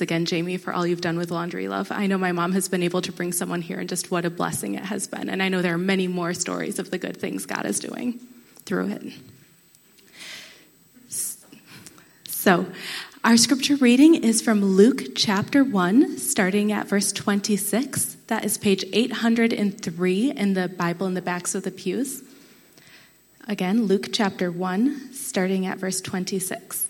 again, Jamie, for all you've done with Laundry Love. I know my mom has been able to bring someone here, and just what a blessing it has been. And I know there are many more stories of the good things God is doing through it. So, our scripture reading is from Luke chapter 1, starting at verse 26. That is page 803 in the Bible in the backs of the pews. Again, Luke chapter 1, starting at verse 26.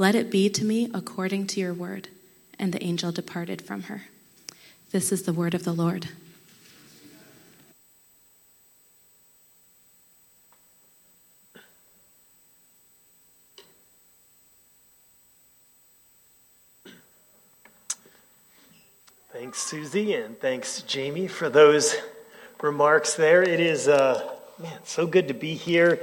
Let it be to me according to your word. And the angel departed from her. This is the word of the Lord. Thanks, Susie, and thanks, Jamie, for those remarks there. It is, uh, man, so good to be here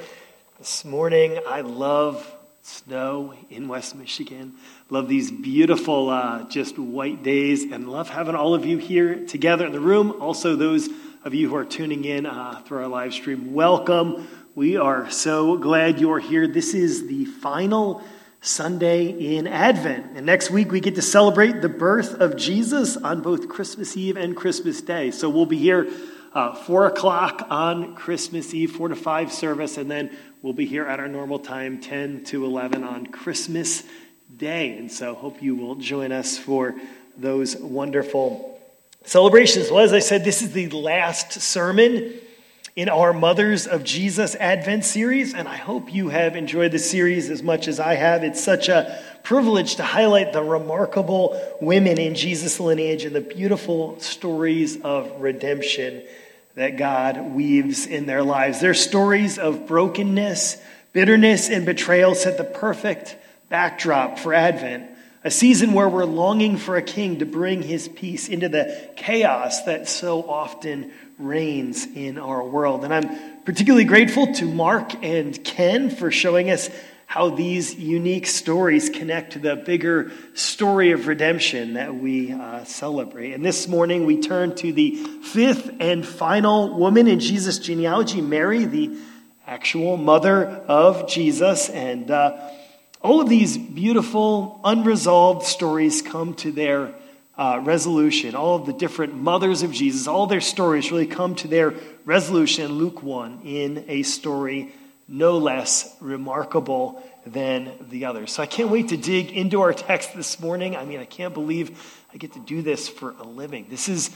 this morning. I love snow in West Michigan. Love these beautiful, uh, just white days, and love having all of you here together in the room. Also, those of you who are tuning in uh, through our live stream, welcome. We are so glad you're here. This is the final Sunday in Advent. And next week we get to celebrate the birth of Jesus on both Christmas Eve and Christmas Day. So we'll be here uh, 4 o'clock on Christmas Eve, 4 to 5 service, and then we'll be here at our normal time, 10 to 11 on Christmas Day. And so hope you will join us for those wonderful celebrations. Well, as I said, this is the last sermon in our Mothers of Jesus Advent series, and I hope you have enjoyed the series as much as I have. It's such a privilege to highlight the remarkable women in Jesus' lineage and the beautiful stories of redemption that God weaves in their lives. Their stories of brokenness, bitterness, and betrayal set the perfect backdrop for Advent a season where we're longing for a king to bring his peace into the chaos that so often reigns in our world. And I'm particularly grateful to Mark and Ken for showing us how these unique stories connect to the bigger story of redemption that we uh, celebrate. And this morning we turn to the fifth and final woman in Jesus' genealogy, Mary, the actual mother of Jesus. And uh, all of these beautiful, unresolved stories come to their uh, resolution. All of the different mothers of Jesus, all their stories really come to their resolution Luke 1 in a story no less remarkable than the others. So I can't wait to dig into our text this morning. I mean, I can't believe I get to do this for a living. This is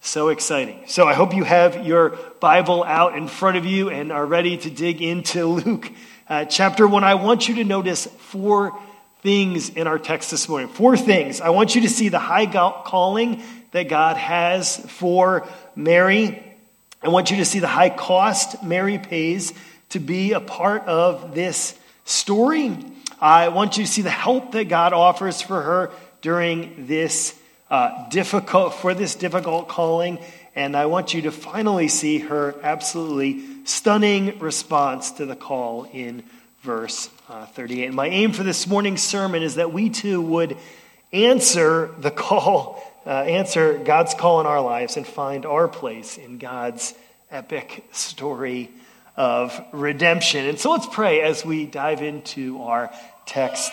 so exciting. So I hope you have your Bible out in front of you and are ready to dig into Luke uh, chapter 1. I want you to notice four things in our text this morning. Four things. I want you to see the high calling that God has for Mary. I want you to see the high cost Mary pays to be a part of this story. I want you to see the help that God offers for her during this uh, difficult for this difficult calling, and I want you to finally see her absolutely stunning response to the call in verse uh, 38. And my aim for this morning's sermon is that we too would answer the call, uh, answer God's call in our lives, and find our place in God's epic story of redemption. And so let's pray as we dive into our text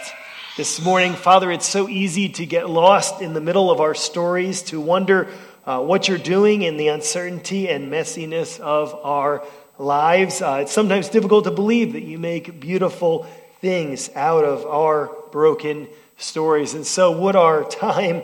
this morning. Father, it's so easy to get lost in the middle of our stories, to wonder uh, what you're doing in the uncertainty and messiness of our lives. Uh, it's sometimes difficult to believe that you make beautiful things out of our broken stories. And so, would our time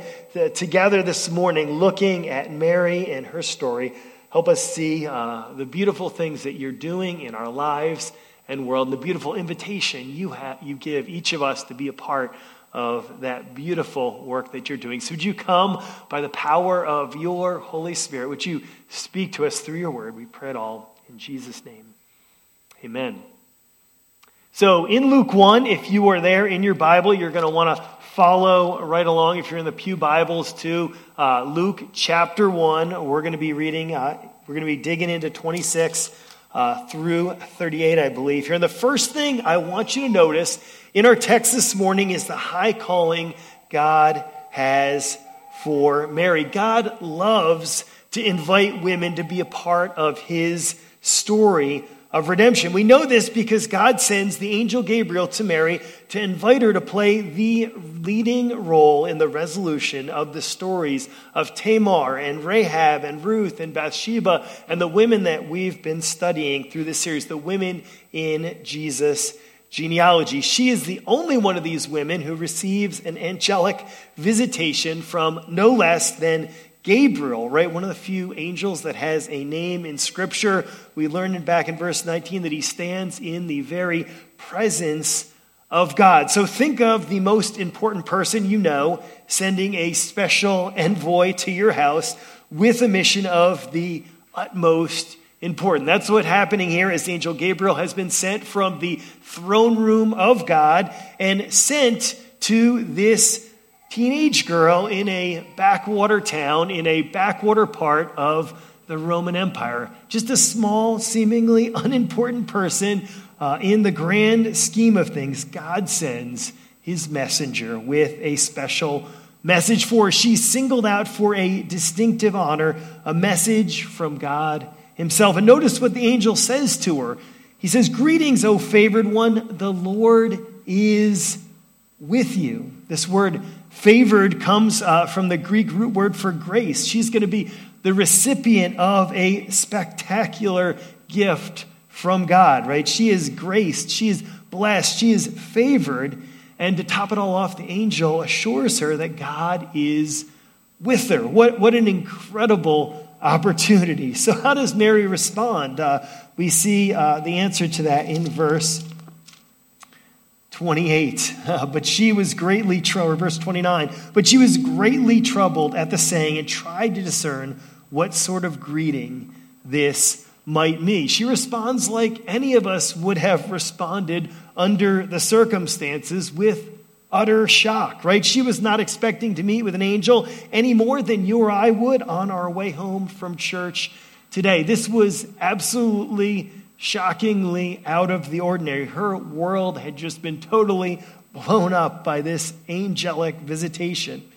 together this morning looking at Mary and her story help us see uh, the beautiful things that you're doing in our lives and world, and the beautiful invitation you, you give each of us to be a part of that beautiful work that you're doing. So, would you come by the power of your Holy Spirit? Would you speak to us through your word? We pray it all in Jesus' name. Amen. So, in Luke 1, if you are there in your Bible, you're going to want to follow right along. If you're in the Pew Bibles, to uh, Luke chapter 1, we're going to be reading, uh, we're going to be digging into 26 uh, through 38, I believe. Here, and the first thing I want you to notice in our text this morning is the high calling God has for Mary. God loves to invite women to be a part of his story of redemption. We know this because God sends the angel Gabriel to Mary to invite her to play the leading role in the resolution of the stories of Tamar and Rahab and Ruth and Bathsheba and the women that we've been studying through this series, the women in Jesus' genealogy. She is the only one of these women who receives an angelic visitation from no less than Gabriel, right? One of the few angels that has a name in Scripture. We learned back in verse 19 that he stands in the very presence of God. So think of the most important person you know sending a special envoy to your house with a mission of the utmost important. That's what's happening here as angel Gabriel has been sent from the throne room of God and sent to this teenage girl in a backwater town, in a backwater part of the Roman Empire. Just a small, seemingly unimportant person uh, in the grand scheme of things. God sends his messenger with a special message for her. She's singled out for a distinctive honor, a message from God himself. And notice what the angel says to her. He says, Greetings, O favored one, the Lord is with you. This word Favored comes uh, from the Greek root word for grace. She's going to be the recipient of a spectacular gift from God, right? She is graced, she is blessed, she is favored. And to top it all off, the angel assures her that God is with her. What, what an incredible opportunity. So, how does Mary respond? Uh, we see uh, the answer to that in verse 28. but she was greatly troubled, verse 29. But she was greatly troubled at the saying and tried to discern what sort of greeting this might mean. She responds like any of us would have responded under the circumstances with utter shock, right? She was not expecting to meet with an angel any more than you or I would on our way home from church today. This was absolutely shockingly out of the ordinary. Her world had just been totally blown up by this angelic visitation.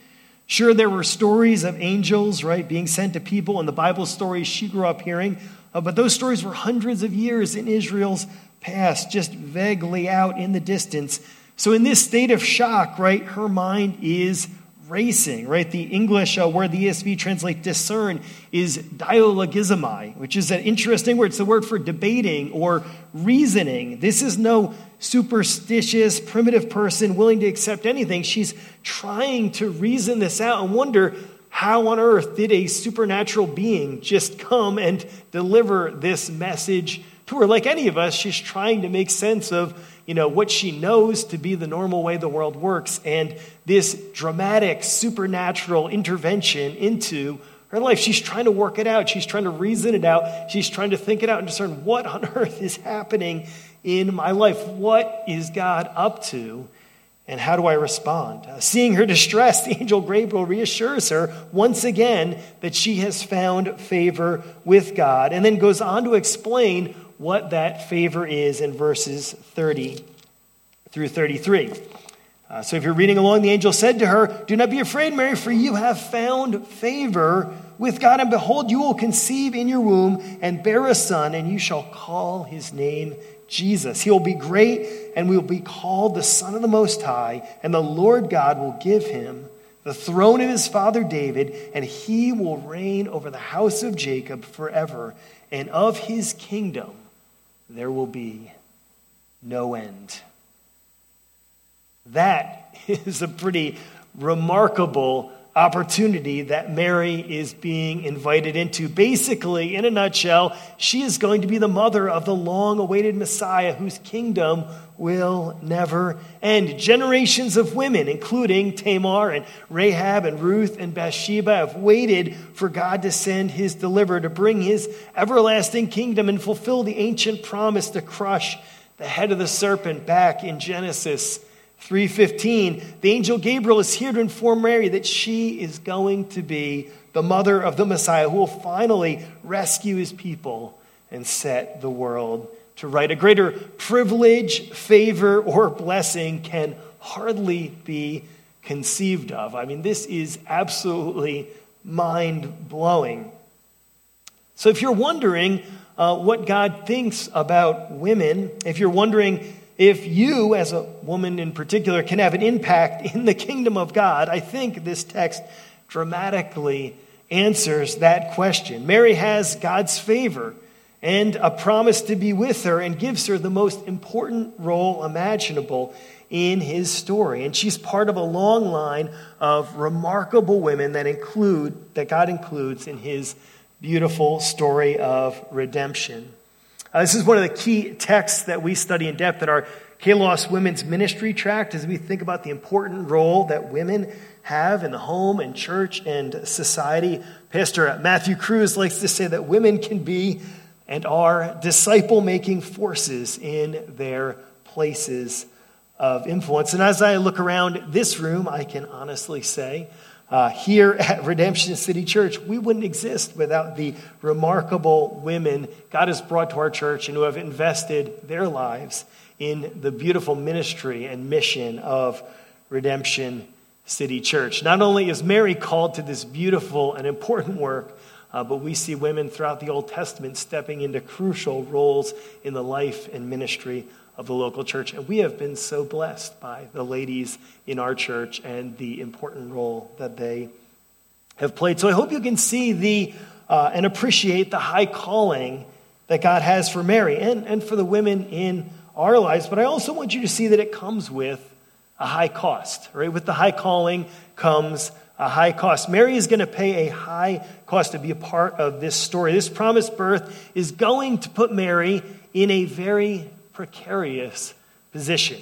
Sure, there were stories of angels, right, being sent to people in the Bible stories she grew up hearing, uh, but those stories were hundreds of years in Israel's past, just vaguely out in the distance. So, in this state of shock, right, her mind is racing, right? The English uh, word the ESV translates discern is dialogizomai, which is an interesting word. It's the word for debating or reasoning. This is no superstitious, primitive person willing to accept anything. She's trying to reason this out and wonder how on earth did a supernatural being just come and deliver this message to her? Like any of us, she's trying to make sense of you know, what she knows to be the normal way the world works and this dramatic supernatural intervention into her life. She's trying to work it out. She's trying to reason it out. She's trying to think it out and discern what on earth is happening in my life. What is God up to? And how do I respond? Uh, seeing her distress, the angel Gabriel reassures her once again that she has found favor with God, and then goes on to explain what that favor is in verses 30 through 33. Uh, so if you're reading along, the angel said to her, Do not be afraid, Mary, for you have found favor with God, and behold, you will conceive in your womb and bear a son, and you shall call his name Jesus. He will be great and will be called the Son of the Most High, and the Lord God will give him the throne of his father David, and he will reign over the house of Jacob forever, and of his kingdom there will be no end. That is a pretty remarkable opportunity that Mary is being invited into. Basically, in a nutshell, she is going to be the mother of the long awaited Messiah whose kingdom will never end. Generations of women, including Tamar and Rahab and Ruth and Bathsheba, have waited for God to send his deliverer to bring his everlasting kingdom and fulfill the ancient promise to crush the head of the serpent back in Genesis 3:15 the angel Gabriel is here to inform Mary that she is going to be the mother of the Messiah who will finally rescue his people and set the world to right. A greater privilege favor or blessing can hardly be conceived of. I mean this is absolutely mind blowing so if you're wondering uh, what God thinks about women, if you're wondering if you, as a woman in particular, can have an impact in the kingdom of God, I think this text dramatically answers that question. Mary has God's favor and a promise to be with her and gives her the most important role imaginable in his story. And she's part of a long line of remarkable women that include that God includes in his beautiful story of redemption. Uh, this is one of the key texts that we study in depth in our Kalos Women's Ministry Tract as we think about the important role that women have in the home and church and society. Pastor Matthew Cruz likes to say that women can be and are disciple making forces in their places of influence. And as I look around this room, I can honestly say uh, here at Redemption City Church, we wouldn't exist without the remarkable women God has brought to our church and who have invested their lives in the beautiful ministry and mission of Redemption City Church. Not only is Mary called to this beautiful and important work, uh, but we see women throughout the Old Testament stepping into crucial roles in the life and ministry of the local church. And we have been so blessed by the ladies in our church and the important role that they have played. So I hope you can see the uh, and appreciate the high calling that God has for Mary and, and for the women in our lives. But I also want you to see that it comes with a high cost, right? With the high calling comes a high cost. Mary is going to pay a high cost to be a part of this story. This promised birth is going to put Mary in a very precarious position.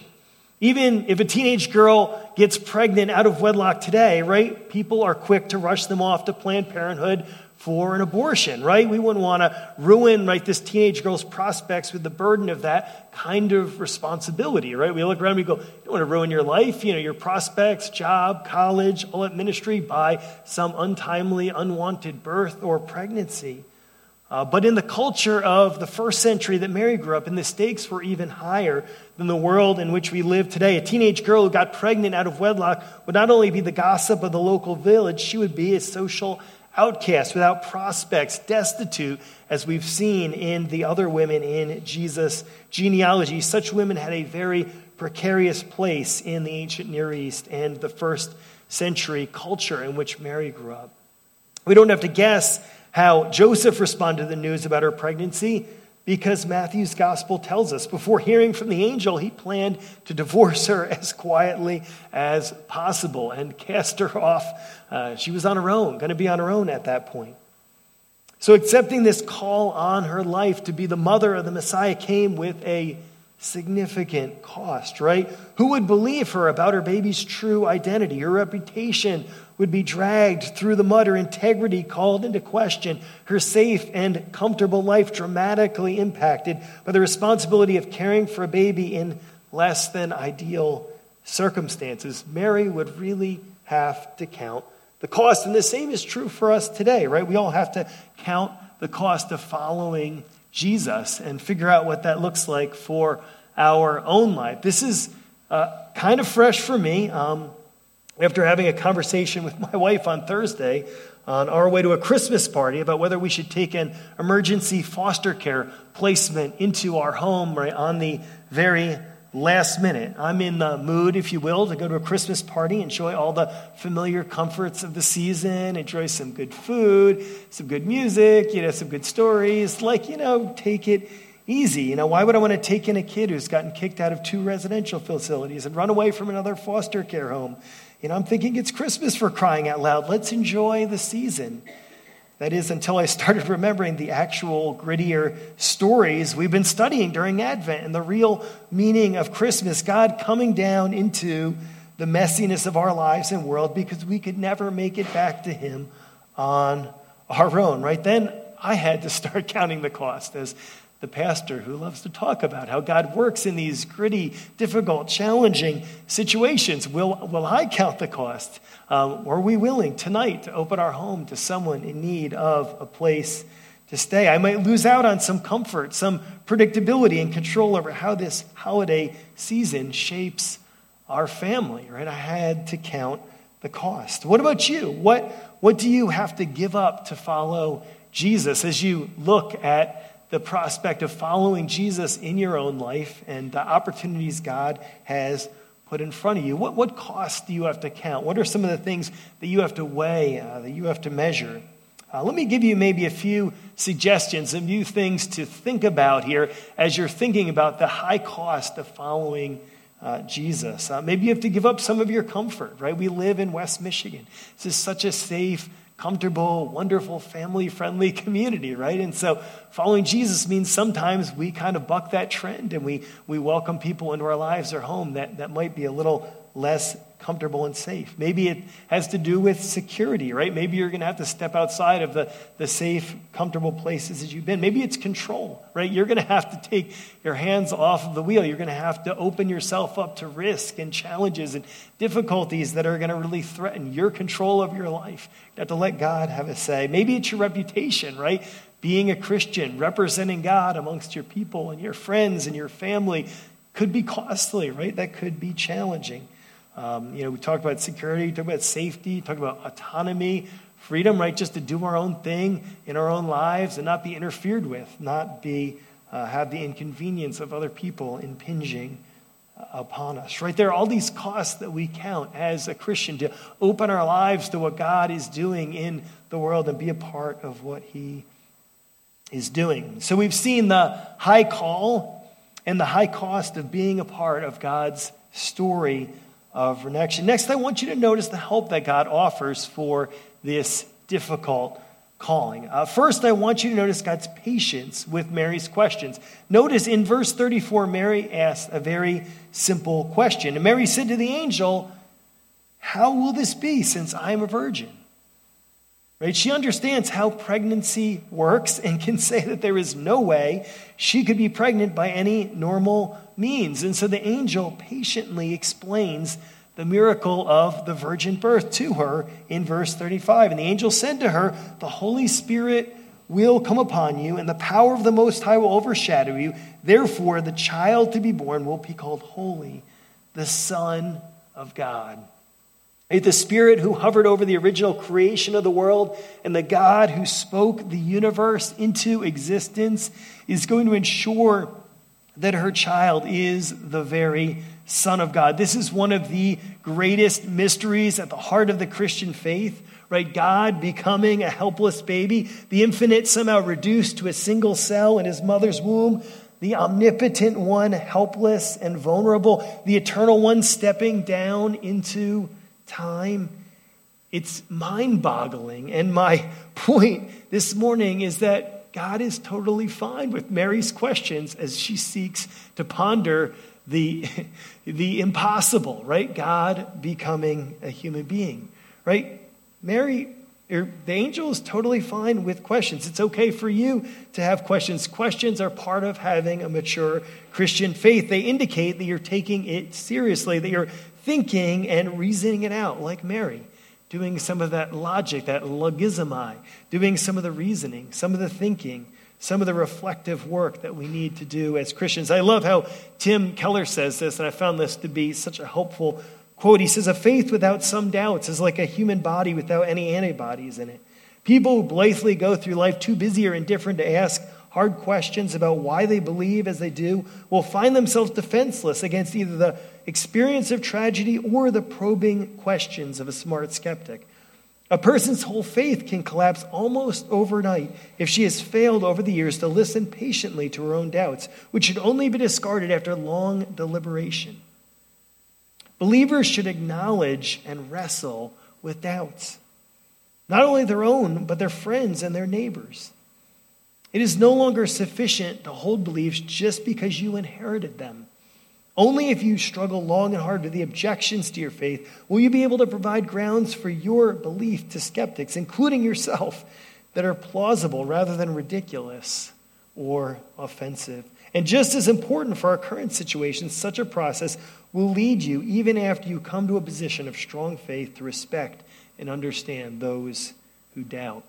Even if a teenage girl gets pregnant out of wedlock today, right, people are quick to rush them off to Planned Parenthood for an abortion, right? We wouldn't want to ruin, right, this teenage girl's prospects with the burden of that kind of responsibility, right? We look around we go, you don't want to ruin your life, you know, your prospects, job, college, all that ministry by some untimely, unwanted birth or pregnancy. Uh, but in the culture of the first century that Mary grew up in, the stakes were even higher than the world in which we live today. A teenage girl who got pregnant out of wedlock would not only be the gossip of the local village, she would be a social outcast without prospects, destitute, as we've seen in the other women in Jesus' genealogy. Such women had a very precarious place in the ancient Near East and the first century culture in which Mary grew up. We don't have to guess how Joseph responded to the news about her pregnancy because Matthew's gospel tells us before hearing from the angel, he planned to divorce her as quietly as possible and cast her off. Uh, she was on her own, going to be on her own at that point. So, accepting this call on her life to be the mother of the Messiah came with a significant cost, right? Who would believe her about her baby's true identity? Her reputation would be dragged through the mud, her integrity called into question, her safe and comfortable life dramatically impacted by the responsibility of caring for a baby in less than ideal circumstances. Mary would really have to count the cost. And the same is true for us today, right? We all have to count the cost of following Jesus and figure out what that looks like for our own life. This is uh, kind of fresh for me. Um, after having a conversation with my wife on Thursday on our way to a Christmas party about whether we should take an emergency foster care placement into our home right on the very last minute. I'm in the mood, if you will, to go to a Christmas party, enjoy all the familiar comforts of the season, enjoy some good food, some good music, you know, some good stories. Like, you know, take it easy. You know, why would I want to take in a kid who's gotten kicked out of two residential facilities and run away from another foster care home? You know, I'm thinking it's Christmas for crying out loud. Let's enjoy the season. That is, until I started remembering the actual grittier stories we've been studying during Advent and the real meaning of Christmas God coming down into the messiness of our lives and world because we could never make it back to Him on our own. Right then, I had to start counting the cost as the pastor who loves to talk about how God works in these gritty, difficult, challenging situations. Will, will I count the cost? Um, are we willing tonight to open our home to someone in need of a place to stay? I might lose out on some comfort, some predictability and control over how this holiday season shapes our family, right? I had to count the cost. What about you? What, what do you have to give up to follow Jesus as you look at the prospect of following Jesus in your own life and the opportunities God has put in front of you. What, what costs do you have to count? What are some of the things that you have to weigh, uh, that you have to measure? Uh, let me give you maybe a few suggestions, a few things to think about here as you're thinking about the high cost of following uh, Jesus. Uh, maybe you have to give up some of your comfort, right? We live in West Michigan. This is such a safe, comfortable, wonderful, family friendly community, right? And so following Jesus means sometimes we kind of buck that trend and we, we welcome people into our lives or home that, that might be a little less comfortable and safe. Maybe it has to do with security, right? Maybe you're going to have to step outside of the, the safe, comfortable places that you've been. Maybe it's control, right? You're going to have to take your hands off of the wheel. You're going to have to open yourself up to risk and challenges and difficulties that are going to really threaten your control of your life. You have to let God have a say. Maybe it's your reputation, right? Being a Christian, representing God amongst your people and your friends and your family could be costly, right? That could be challenging. Um, you know, we talked about security, we about safety, talked about autonomy, freedom, right? Just to do our own thing in our own lives and not be interfered with, not be uh, have the inconvenience of other people impinging uh, upon us. Right there, are all these costs that we count as a Christian to open our lives to what God is doing in the world and be a part of what He is doing. So we've seen the high call and the high cost of being a part of God's story of renection. Next, I want you to notice the help that God offers for this difficult calling. Uh, first, I want you to notice God's patience with Mary's questions. Notice in verse 34, Mary asked a very simple question. And Mary said to the angel, How will this be since I am a virgin? Right? She understands how pregnancy works and can say that there is no way she could be pregnant by any normal means. And so the angel patiently explains the miracle of the virgin birth to her in verse 35. And the angel said to her, The Holy Spirit will come upon you, and the power of the Most High will overshadow you. Therefore, the child to be born will be called Holy, the Son of God. The Spirit who hovered over the original creation of the world and the God who spoke the universe into existence is going to ensure that her child is the very Son of God. This is one of the greatest mysteries at the heart of the Christian faith, right? God becoming a helpless baby, the infinite somehow reduced to a single cell in his mother's womb, the omnipotent one helpless and vulnerable, the eternal one stepping down into time. It's mind boggling. And my point this morning is that God is totally fine with Mary's questions as she seeks to ponder the, the impossible, right? God becoming a human being, right? Mary, er, the angel is totally fine with questions. It's okay for you to have questions. Questions are part of having a mature Christian faith. They indicate that you're taking it seriously, that you're thinking and reasoning it out, like Mary, doing some of that logic, that logizomai, doing some of the reasoning, some of the thinking some of the reflective work that we need to do as Christians. I love how Tim Keller says this, and I found this to be such a helpful quote. He says, A faith without some doubts is like a human body without any antibodies in it. People who blithely go through life too busy or indifferent to ask hard questions about why they believe as they do will find themselves defenseless against either the experience of tragedy or the probing questions of a smart skeptic. A person's whole faith can collapse almost overnight if she has failed over the years to listen patiently to her own doubts, which should only be discarded after long deliberation. Believers should acknowledge and wrestle with doubts, not only their own, but their friends and their neighbors. It is no longer sufficient to hold beliefs just because you inherited them. Only if you struggle long and hard with the objections to your faith will you be able to provide grounds for your belief to skeptics, including yourself, that are plausible rather than ridiculous or offensive. And just as important for our current situation, such a process will lead you, even after you come to a position of strong faith, to respect and understand those who doubt.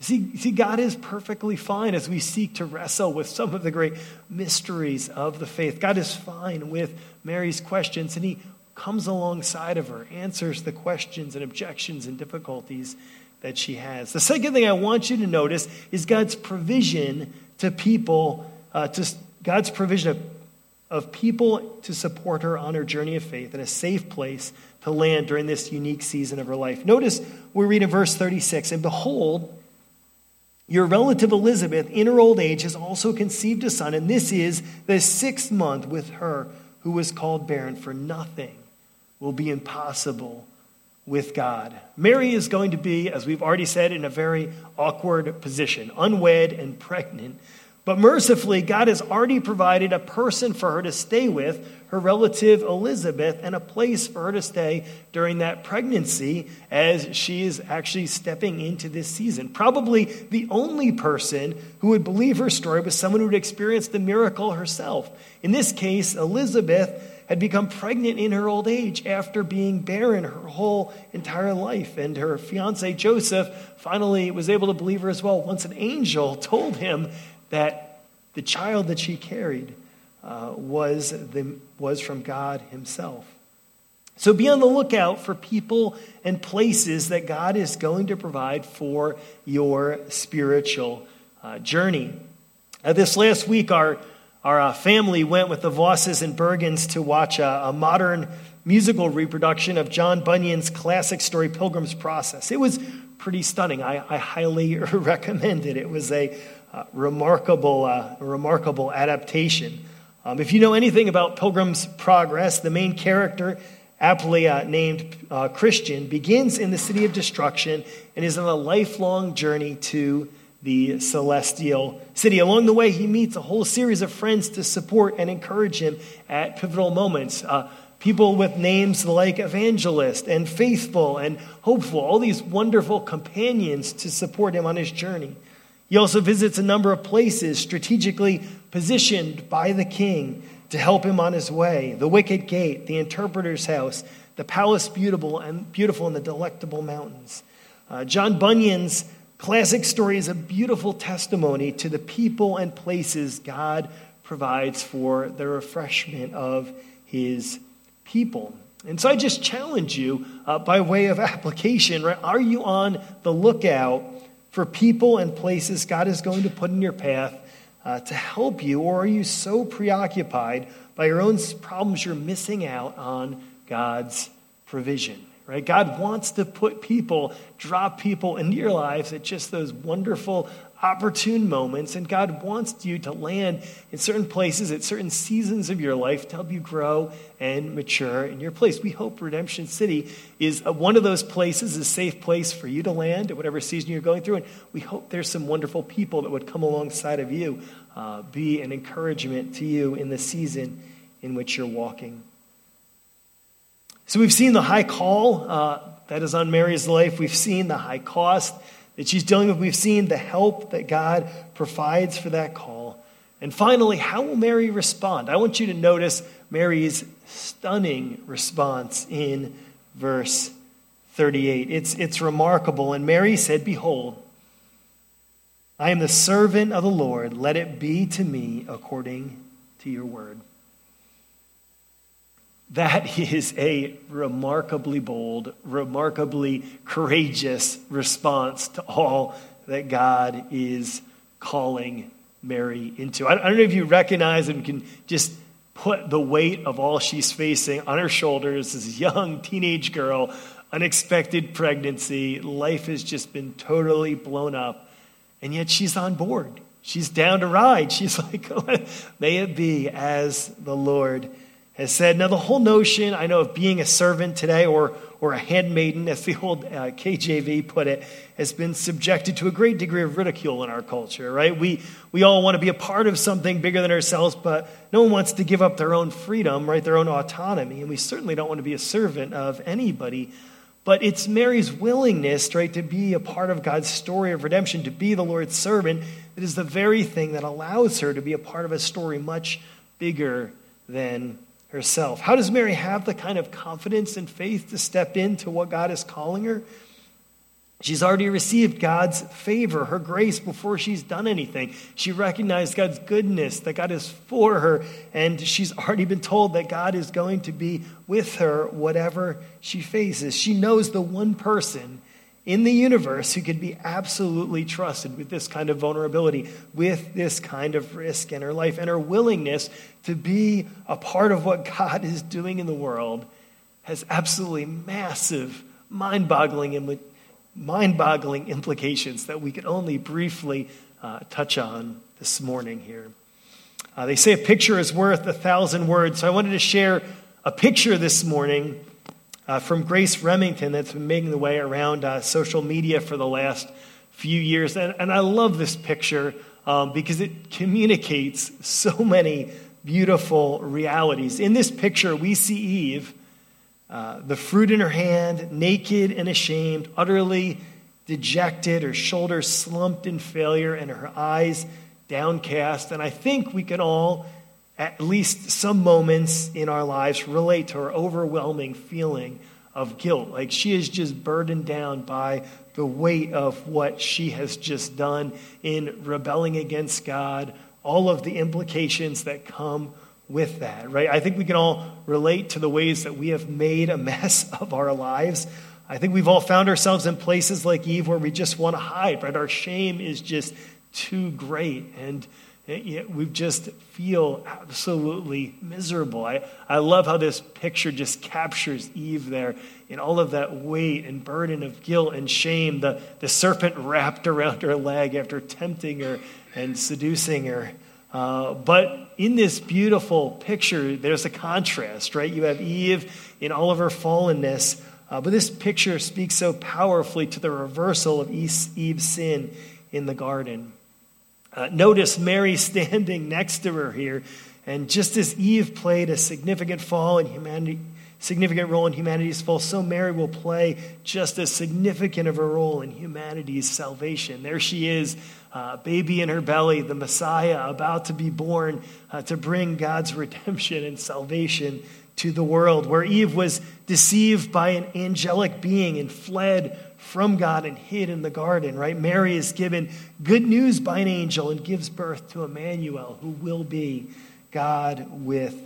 See, see, God is perfectly fine as we seek to wrestle with some of the great mysteries of the faith. God is fine with Mary's questions, and He comes alongside of her, answers the questions and objections and difficulties that she has. The second thing I want you to notice is God's provision to people, uh, to God's provision of, of people to support her on her journey of faith in a safe place to land during this unique season of her life. Notice we read in verse 36 And behold, your relative Elizabeth, in her old age, has also conceived a son, and this is the sixth month with her who was called barren, for nothing will be impossible with God. Mary is going to be, as we've already said, in a very awkward position, unwed and pregnant. But mercifully, God has already provided a person for her to stay with, her relative Elizabeth, and a place for her to stay during that pregnancy as she is actually stepping into this season. Probably the only person who would believe her story was someone who had experienced the miracle herself. In this case, Elizabeth had become pregnant in her old age after being barren her whole entire life. And her fiance Joseph finally was able to believe her as well once an angel told him that the child that she carried uh, was, the, was from God Himself. So be on the lookout for people and places that God is going to provide for your spiritual uh, journey. Uh, this last week, our, our uh, family went with the Vosses and Bergens to watch a, a modern musical reproduction of John Bunyan's classic story, Pilgrim's Progress. It was pretty stunning. I, I highly recommend it. It was a uh, remarkable, uh, remarkable adaptation. Um, if you know anything about Pilgrim's Progress, the main character, aptly uh, named uh, Christian, begins in the city of destruction and is on a lifelong journey to the celestial city. Along the way, he meets a whole series of friends to support and encourage him at pivotal moments. Uh, people with names like evangelist and faithful and hopeful, all these wonderful companions to support him on his journey. He also visits a number of places strategically positioned by the king to help him on his way the wicket gate, the interpreter's house, the palace beautiful and beautiful in the delectable mountains. Uh, John Bunyan's classic story is a beautiful testimony to the people and places God provides for the refreshment of his people. And so I just challenge you uh, by way of application, right? Are you on the lookout for people and places God is going to put in your path uh, to help you? Or are you so preoccupied by your own problems you're missing out on God's provision? Right? God wants to put people, drop people into your lives at just those wonderful opportune moments, and God wants you to land in certain places at certain seasons of your life to help you grow and mature in your place. We hope Redemption City is one of those places, a safe place for you to land at whatever season you're going through, and we hope there's some wonderful people that would come alongside of you, uh, be an encouragement to you in the season in which you're walking. So we've seen the high call uh, that is on Mary's life. We've seen the high cost that she's dealing with. We've seen the help that God provides for that call. And finally, how will Mary respond? I want you to notice Mary's stunning response in verse 38. It's, it's remarkable. And Mary said, Behold, I am the servant of the Lord. Let it be to me according to your word. That is a remarkably bold, remarkably courageous response to all that God is calling Mary into. I don't know if you recognize and can just put the weight of all she's facing on her shoulders as a young teenage girl, unexpected pregnancy. Life has just been totally blown up. And yet she's on board. She's down to ride. She's like, may it be as the Lord has said. Now, the whole notion, I know, of being a servant today or, or a handmaiden, as the old uh, KJV put it, has been subjected to a great degree of ridicule in our culture, right? We, we all want to be a part of something bigger than ourselves, but no one wants to give up their own freedom, right? Their own autonomy. And we certainly don't want to be a servant of anybody. But it's Mary's willingness, right, to be a part of God's story of redemption, to be the Lord's servant, that is the very thing that allows her to be a part of a story much bigger than herself. How does Mary have the kind of confidence and faith to step into what God is calling her? She's already received God's favor, her grace, before she's done anything. She recognized God's goodness, that God is for her, and she's already been told that God is going to be with her whatever she faces. She knows the one person in the universe who could be absolutely trusted with this kind of vulnerability, with this kind of risk in her life, and her willingness to be a part of what God is doing in the world has absolutely massive, mind boggling, mind boggling implications that we can only briefly uh, touch on this morning here. Uh, they say a picture is worth a thousand words, so I wanted to share a picture this morning uh, from Grace Remington that's been making the way around uh, social media for the last few years. And, and I love this picture um, because it communicates so many beautiful realities. In this picture, we see Eve, uh, the fruit in her hand, naked and ashamed, utterly dejected, her shoulders slumped in failure, and her eyes downcast. And I think we can all at least some moments in our lives relate to her overwhelming feeling of guilt. Like she is just burdened down by the weight of what she has just done in rebelling against God, all of the implications that come with that, right? I think we can all relate to the ways that we have made a mess of our lives. I think we've all found ourselves in places like Eve where we just want to hide, right? Our shame is just too great. And we just feel absolutely miserable. I, I love how this picture just captures Eve there in all of that weight and burden of guilt and shame, the, the serpent wrapped around her leg after tempting her and seducing her. Uh, but in this beautiful picture, there's a contrast, right? You have Eve in all of her fallenness, uh, but this picture speaks so powerfully to the reversal of Eve's sin in the garden. Uh, notice Mary standing next to her here. And just as Eve played a significant fall in humanity, significant role in humanity's fall, so Mary will play just as significant of a role in humanity's salvation. There she is, uh, baby in her belly, the Messiah about to be born uh, to bring God's redemption and salvation to the world. Where Eve was deceived by an angelic being and fled from God and hid in the garden, right? Mary is given good news by an angel and gives birth to Emmanuel, who will be God with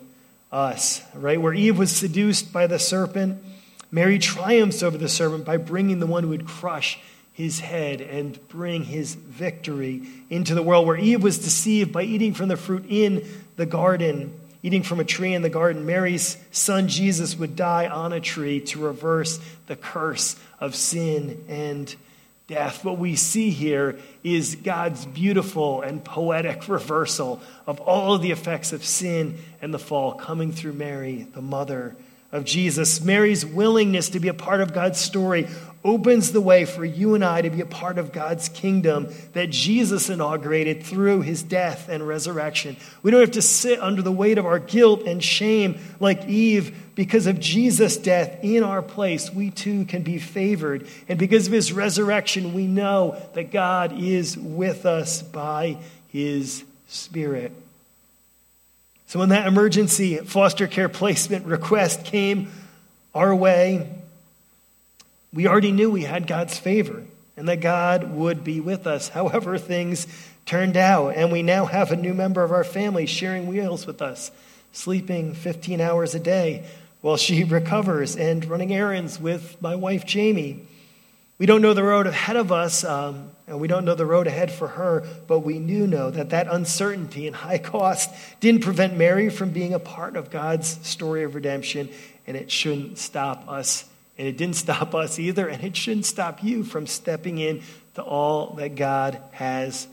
us, right? Where Eve was seduced by the serpent, Mary triumphs over the serpent by bringing the one who would crush his head and bring his victory into the world. Where Eve was deceived by eating from the fruit in the garden, eating from a tree in the garden, Mary's son Jesus would die on a tree to reverse the curse of sin and death. What we see here is God's beautiful and poetic reversal of all of the effects of sin and the fall coming through Mary, the mother of Jesus. Mary's willingness to be a part of God's story opens the way for you and I to be a part of God's kingdom that Jesus inaugurated through his death and resurrection. We don't have to sit under the weight of our guilt and shame like Eve. Because of Jesus' death in our place, we too can be favored. And because of his resurrection, we know that God is with us by his Spirit. So when that emergency foster care placement request came our way, we already knew we had God's favor. and that God would be with us, however things turned out. And we now have a new member of our family sharing wheels with us, sleeping 15 hours a day while she recovers and running errands with my wife, Jamie. We don't know the road ahead of us, um, and we don't know the road ahead for her, but we do know that that uncertainty and high cost didn't prevent Mary from being a part of God's story of redemption, and it shouldn't stop us. And it didn't stop us either, and it shouldn't stop you from stepping in to all that God has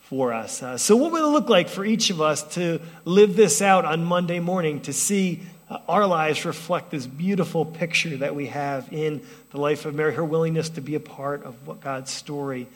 for us. Uh, so, what would it look like for each of us to live this out on Monday morning, to see uh, our lives reflect this beautiful picture that we have in the life of Mary, her willingness to be a part of what God's story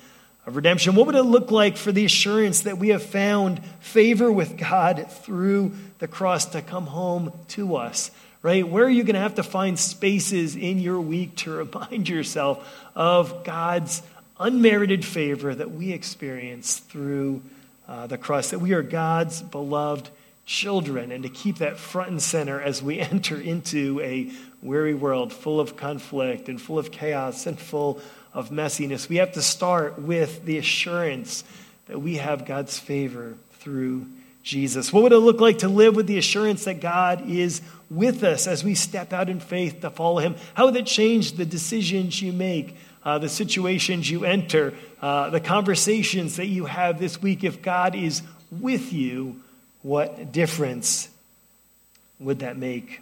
of redemption? What would it look like for the assurance that we have found favor with God through the cross to come home to us? Right? Where are you going to have to find spaces in your week to remind yourself of God's unmerited favor that we experience through uh, the cross, that we are God's beloved children, and to keep that front and center as we enter into a weary world full of conflict and full of chaos and full of messiness. We have to start with the assurance that we have God's favor through Jesus. What would it look like to live with the assurance that God is with us as we step out in faith to follow Him? How would it change the decisions you make? Uh, the situations you enter, uh, the conversations that you have this week, if God is with you, what difference would that make?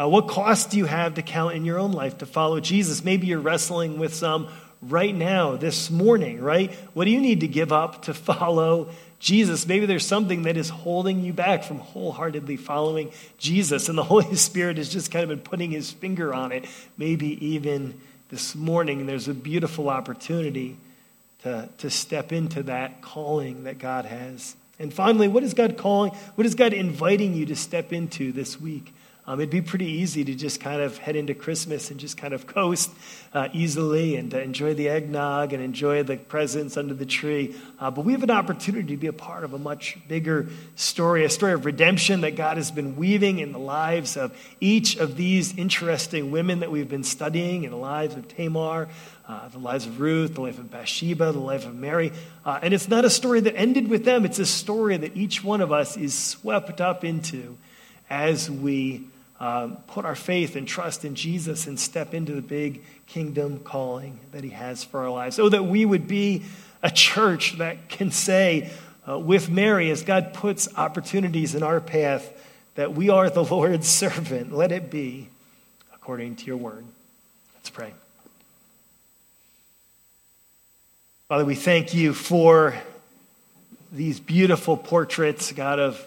Uh, what cost do you have to count in your own life to follow Jesus? Maybe you're wrestling with some right now, this morning, right? What do you need to give up to follow Jesus? Maybe there's something that is holding you back from wholeheartedly following Jesus, and the Holy Spirit has just kind of been putting his finger on it. Maybe even this morning, there's a beautiful opportunity to, to step into that calling that God has. And finally, what is God calling? What is God inviting you to step into this week? Um, it'd be pretty easy to just kind of head into Christmas and just kind of coast uh, easily and uh, enjoy the eggnog and enjoy the presents under the tree. Uh, but we have an opportunity to be a part of a much bigger story, a story of redemption that God has been weaving in the lives of each of these interesting women that we've been studying, in the lives of Tamar, uh, the lives of Ruth, the life of Bathsheba, the life of Mary. Uh, and it's not a story that ended with them, it's a story that each one of us is swept up into as we um, put our faith and trust in Jesus and step into the big kingdom calling that He has for our lives. So that we would be a church that can say, uh, with Mary, as God puts opportunities in our path, that we are the Lord's servant. Let it be according to your word. Let's pray. Father, we thank you for these beautiful portraits, God, of,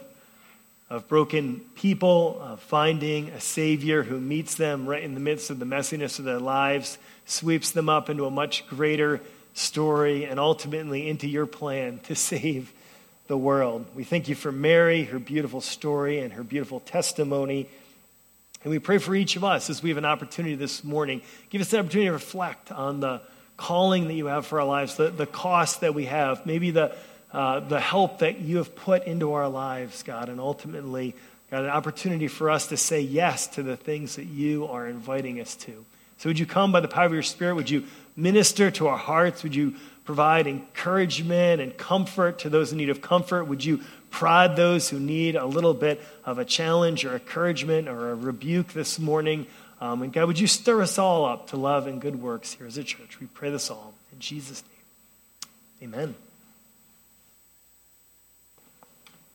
of broken people, of finding a Savior who meets them right in the midst of the messiness of their lives, sweeps them up into a much greater story, and ultimately into your plan to save the world. We thank you for Mary, her beautiful story, and her beautiful testimony. And we pray for each of us as we have an opportunity this morning. Give us the opportunity to reflect on the calling that you have for our lives, the, the cost that we have, maybe the, uh, the help that you have put into our lives, God, and ultimately, God, an opportunity for us to say yes to the things that you are inviting us to. So, would you come by the power of your Spirit? Would you minister to our hearts? Would you provide encouragement and comfort to those in need of comfort? Would you prod those who need a little bit of a challenge or encouragement or a rebuke this morning? Um, and God, would you stir us all up to love and good works here as a church? We pray this all in Jesus' name. Amen.